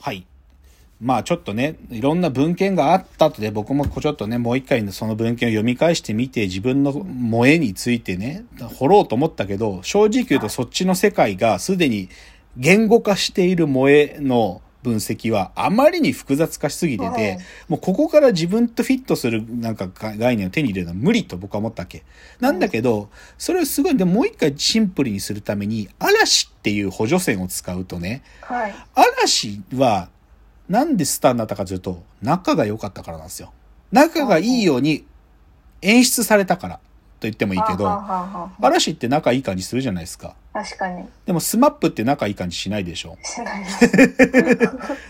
はい。まあちょっとね、いろんな文献があったとで僕もちょっとね、もう一回その文献を読み返してみて自分の萌えについてね、掘ろうと思ったけど、正直言うとそっちの世界がすでに言語化している萌えの分析はあまりに複雑化しすぎてて、もうここから自分とフィットするなんか概念を手に入れるのは無理と僕は思ったわけ？なんだけど、それをすごい、でももう一回シンプルにするために、嵐っていう補助線を使うとね、はい。嵐はなんでスターになったかというと、仲が良かったからなんですよ。仲がいいように演出されたからと言ってもいいけど、嵐って仲いい感じするじゃないですか。確かに。でもスマップって仲いい感じしないでしょ。しないです。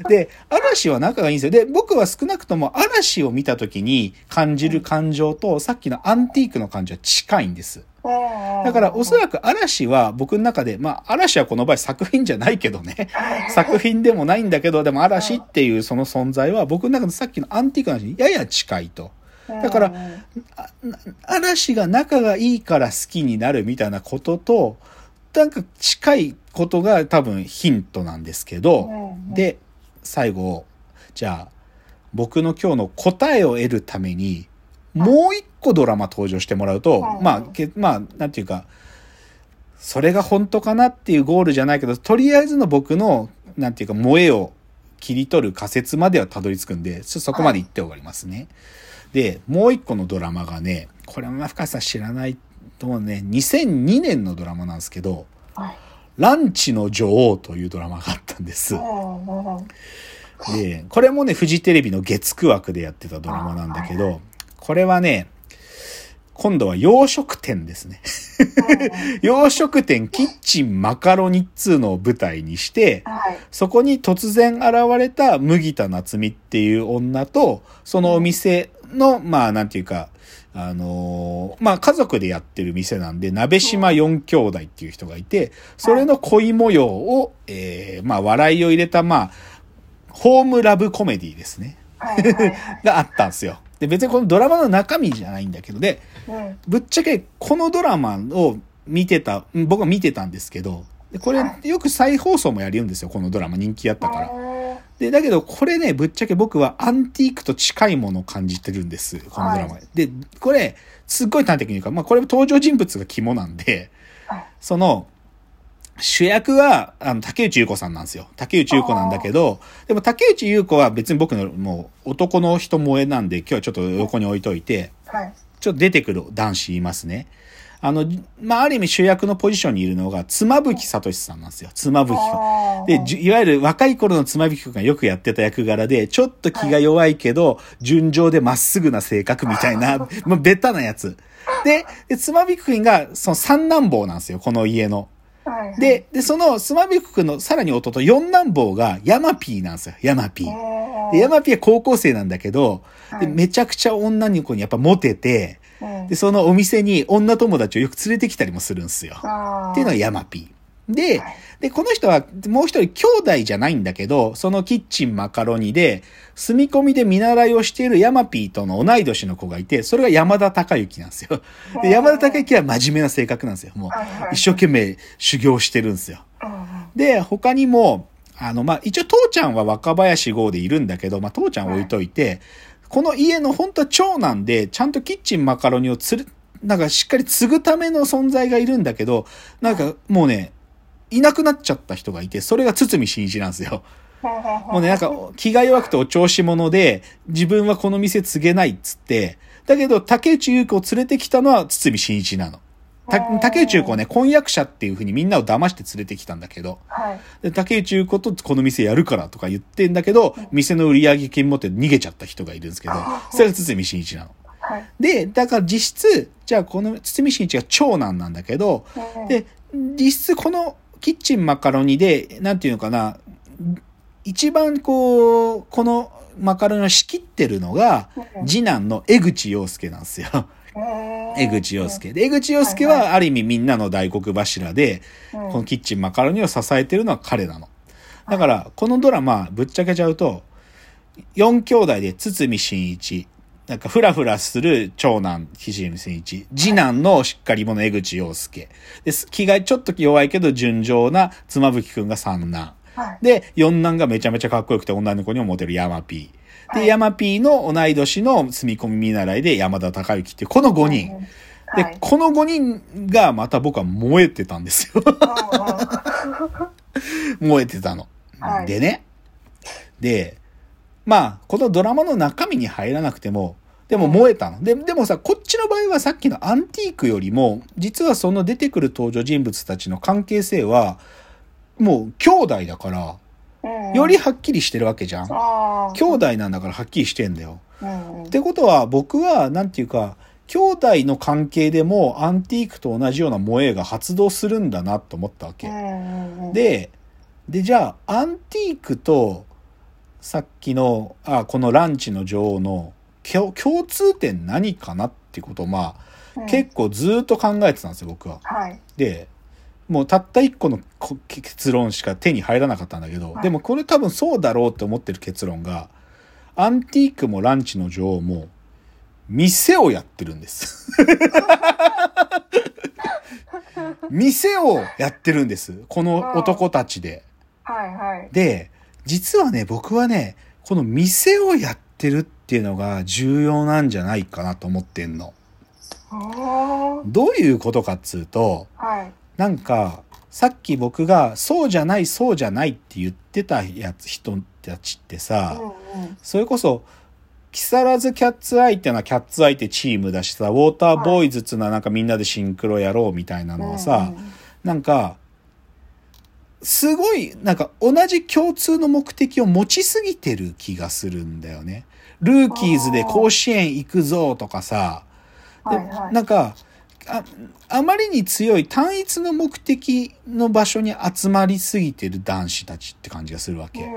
で、嵐は仲がいいんですよ。で、僕は少なくとも嵐を見た時に感じる感情と、さっきのアンティークの感情は近いんです。だだからおそらく嵐は僕の中で、まあ嵐はこの場合作品じゃないけどね、作品でもないんだけど、でも嵐っていうその存在は僕の中でさっきのアンティークの話にやや近いと。だから嵐が仲がいいから好きになるみたいなことと、なんか近いことが多分ヒントなんですけど、で、最後、じゃあ、僕の今日の答えを得るために、もう一個ドラマ登場してもらうと、うんまあ、けまあ、なんていうか、それが本当かなっていうゴールじゃないけど、とりあえずの僕の、なんていうか、萌えを切り取る仮説まではたどり着くんで、そこまで言っておりますね。で、もう一個のドラマがね、これはまあ深瀬さん知らないと思うね、2002年のドラマなんですけど、はい。ランチの女王というドラマがあったんです。で、これもね、フジテレビの月9枠でやってたドラマなんだけど、これはね、今度は洋食店ですね。洋食店キッチンマカロニっつうのを舞台にして、はい。そこに突然現れた麦田夏美っていう女と、そのお店の、まあなんていうか、あのーまあ家族でやってる店なんで、鍋島四兄弟っていう人がいて、それの恋模様を、えー、まあ笑いを入れた、まあ、ホームラブコメディですね。があったんですよ。で、別にこのドラマの中身じゃないんだけど、で、うん。ぶっちゃけこのドラマを見てた、うん僕は見てたんですけど、でこれよく再放送もやるんですよ、このドラマ人気あったから。で、だけどこれね、ぶっちゃけ僕はアンティークと近いものを感じてるんです、このドラマ。はで。で、これ、すっごい端的に言うか、まあこれ登場人物が肝なんではい、その、主役は、あの、竹内優子さんなんですよ。竹内優子なんだけど、でも竹内優子は別に僕のもう男の人萌えなんで、今日はちょっと横に置いといて、はい。ちょっと出てくる男子いますね。あの、まあ、ある意味主役のポジションにいるのが、妻夫木聡さんなんですよ。妻夫木君。で、いわゆる若い頃の妻夫木君がよくやってた役柄で、ちょっと気が弱いけど、純情でまっすぐな性格みたいな、まあ、ベタなやつ。で、で妻夫木君が、その三男坊なんですよ、この家の。はい。で、で、その妻夫木君のさらに弟、四男坊がヤマピーなんですよ、ヤマピー。ーで、ヤマピーは高校生なんだけど、ではいめちゃくちゃ女の子にやっぱモテて、うんで、そのお店に女友達をよく連れてきたりもするんですよ。っていうのがヤマピー。ではい、で、この人はもう一人兄弟じゃないんだけど、そのキッチンマカロニで、住み込みで見習いをしているヤマピーとの同い年の子がいて、それが山田孝之なんですよ。で、山田孝之は真面目な性格なんですよ。もう一生懸命修行してるんですよ。で、他にも、あの、まあ、一応父ちゃんは若林号でいるんだけど、まあ、父ちゃん置いといて、この家の本当は長男で、ちゃんとキッチンマカロニをつる、なんかしっかり継ぐための存在がいるんだけど、なんかもうね、いなくなっちゃった人がいて、それが堤真一なんですよ。もうね、なんか気が弱くてお調子者で、自分はこの店継げないっつって、だけど竹内優子を連れてきたのは堤真一なの。た竹内優子はね、婚約者っていう風にみんなを騙して連れてきたんだけど、はい。で竹内優子とこの店やるからとか言ってんだけど、店の売上金持って逃げちゃった人がいるんですけど、それが堤真一なの。はい。で、だから実質、じゃあこの堤真一が長男なんだけど、うんで、実質このキッチンマカロニで、なんていうのかな、一番こう、このマカロニを仕切ってるのが、次男の江口洋介なんですよ。江口洋介。で、江口洋介はある意味みんなの大黒柱で、うんこのキッチンマカロニを支えてるのは彼なの。だから、このドラマ、ぶっちゃけちゃうと、4兄弟で堤真一、なんかフラフラする長男、岸見真一、次男のしっかり者江口洋介。で、気がちょっと弱いけど純情な妻夫木くんが三男。はい。で、四男がめちゃめちゃかっこよくて女の子にもモテるヤマピー。で、はいヤマピーの同い年の住み込み見習いで山田孝之っていう、この5人。うん。で、はい。この5人がまた僕は燃えてたんですよ。燃えてたの。はいでね。で、まあ、このドラマの中身に入らなくても、でも燃えたの。で、でもさ、こっちの場合はさっきのアンティークよりも、実はその出てくる登場人物たちの関係性は、もう兄弟だから、うんより、はっきりしてるわけじゃん。兄弟なんだからはっきりしてんだよ。うん。ってことは僕は、なんていうか、兄弟の関係でもアンティークと同じような萌えが発動するんだなと思ったわけ。で、で、じゃあ、アンティークと、さっきの、あ、このランチの女王の共共通点何かなってことを、まあ、うん結構ずっと考えてたんですよ、僕は。はい。で、もうたった一個のこ結論しか手に入らなかったんだけど、はいでもこれ多分そうだろうって思ってる結論が、アンティークもランチの女王も、店をやってるんです。店をやってるんです。この男たちで。はいはい。で、実はね、僕はね、この店をやってるっていうのが重要なんじゃないかなと思ってんの。どういうことかっつうと、はい。なんか、さっき僕が、そうじゃない、そうじゃないって言ってたやつ、人たちってさ、うんうん。それこそ、木更津キャッツアイっていうのはキャッツアイってチームだしさ、ウォーターボーイズっていうのはなんかみんなでシンクロやろうみたいなのはさ、うんうんなんか、すごい、なんか同じ共通の目的を持ちすぎてる気がするんだよね。ルーキーズで甲子園行くぞとかさ、ではいはい。なんかあ、あまりに強い単一の目的の場所に集まりすぎてる男子たちって感じがするわけ。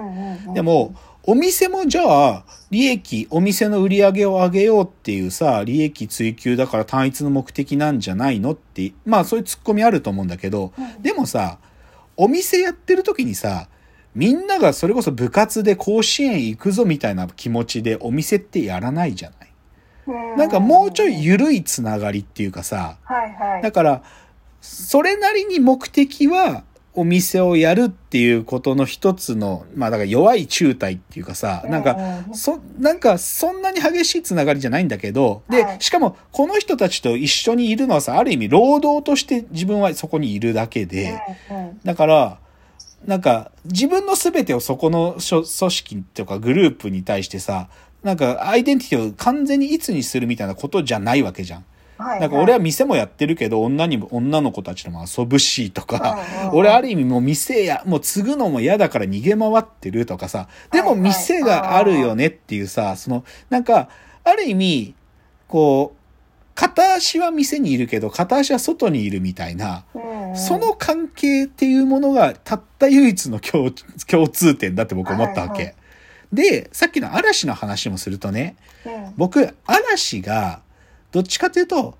でも、、お店もじゃあ、利益、お店の売り上げを上げようっていうさ、利益追求だから単一の目的なんじゃないのって、まあそういうツッコミあると思うんだけど、うんでもさ、お店やってる時にさ、みんながそれこそ部活で甲子園行くぞみたいな気持ちでお店ってやらないじゃない？なんかもうちょい緩いつながりっていうかさ、はいはい。だから、それなりに目的はお店をやるっていうことの一つの、まあだから弱い中体っていうかさ、なんか、うそ、なんかそんなに激しいつながりじゃないんだけど、では、い。しかもこの人たちと一緒にいるのはさ、ある意味労働として自分はそこにいるだけで、だから、なんか、自分の全てをそこの組織とかグループに対してさ、なんか、アイデンティティを完全にいつにするみたいなことじゃないわけじゃん。はいなんか、俺は店もやってるけど、女にも、女の子たちとも遊ぶし、とか、うんうんうん俺ある意味もう店や、もう継ぐのも嫌だから逃げ回ってるとかさ、でも店があるよねっていうさ、その、なんか、ある意味、こう、片足は店にいるけど、片足は外にいるみたいな、うんうん。その関係っていうものがたった唯一の共共通点だって僕思ったわけ。はいはい。で、さっきの嵐の話もするとね、うん。僕、嵐が、どっちかというと、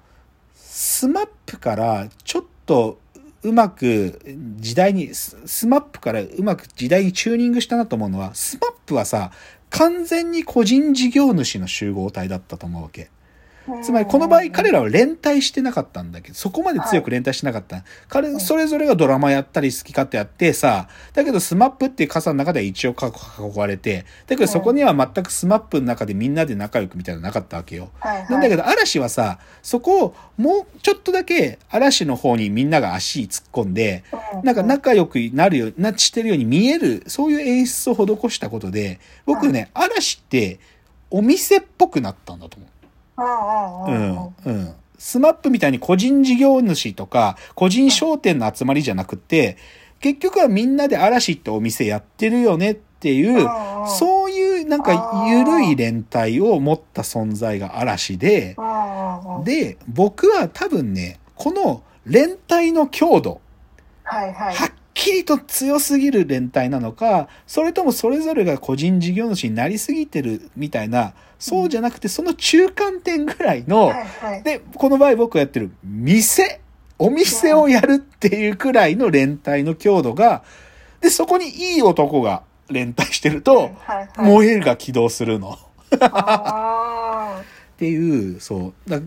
スマップからちょっとうまく時代に、スマップからうまく時代にチューニングしたなと思うのは、スマップはさ、完全に個人事業主の集合体だったと思うわけ。つまりこの場合彼らは連帯してなかったんだけど、そこまで強く連帯してなかった。彼、それぞれがドラマやったり好き勝手やってさ、だけどスマップっていう傘の中では一応囲われて、だけどそこには全くスマップの中でみんなで仲良くみたいなのなかったわけよ。なんだけど嵐はさ、そこをもうちょっとだけ嵐の方にみんなが足突っ込んで、なんか仲良くなるような、してるように見える、そういう演出を施したことで、僕ね、嵐ってお店っぽくなったんだと思う。うんうん。スマップみたいに個人事業主とか、個人商店の集まりじゃなくて、結局はみんなで嵐ってお店やってるよねっていう、そういうなんか緩い連帯を持った存在が嵐で、で、僕は多分ね、この連帯の強度、はいはい。はっきりと強すぎる連帯なのか、それともそれぞれが個人事業主になりすぎてるみたいな、そうじゃなくてその中間点ぐらいの、はいはいで、この場合僕がやってる店、お店をやるっていうくらいの連帯の強度が、で、そこにいい男が連帯してると、はいはい燃えるが起動するの。あ っていう、そう。だ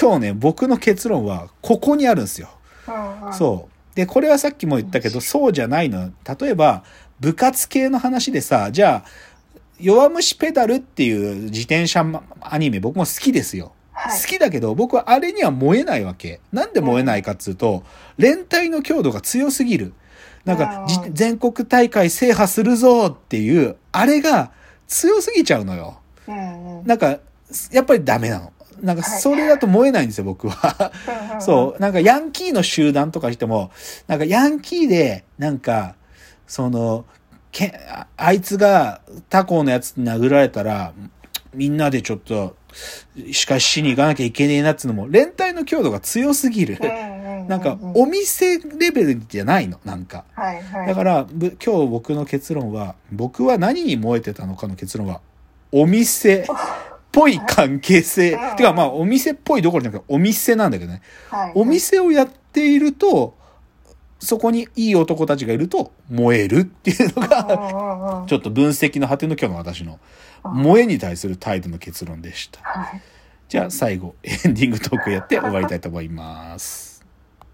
今日ね、僕の結論はここにあるんですよ。そう。で、これはさっきも言ったけど、そうじゃないの。例えば、部活系の話でさ、じゃあ、弱虫ペダルっていう自転車アニメ僕も好きですよ。はい好きだけど、僕はあれには燃えないわけ。なんで燃えないかっつうと、連帯の強度が強すぎる。なんか、全国大会制覇するぞっていう、あれが強すぎちゃうのよ。なんか、やっぱりダメなの。なんか、はいそれだと燃えないんですよ、僕は。うん。そう、なんかヤンキーの集団とかしても、なんかヤンキーで、なんか、その、けああいつが他校のやつに殴られたら、みんなでちょっと、しかししに行かなきゃいけねえなっつうのも、連帯の強度が強すぎる。なんか、お店レベルじゃないの、なんか。はいはい。だから、ぶ今日僕の結論は、僕は何に燃えてたのかの結論は、お店っ ぽい関係性。うんてかまあ、お店っぽいどころじゃなくて、お店なんだけどね。はいお店をやっていると、そこにいい男たちがいると燃えるっていうのうんが。ちょっと分析の果ての今日の私の燃えに対する態度の結論でした。はい。じゃあ最後、エンディングトークやって終わりたいと思います。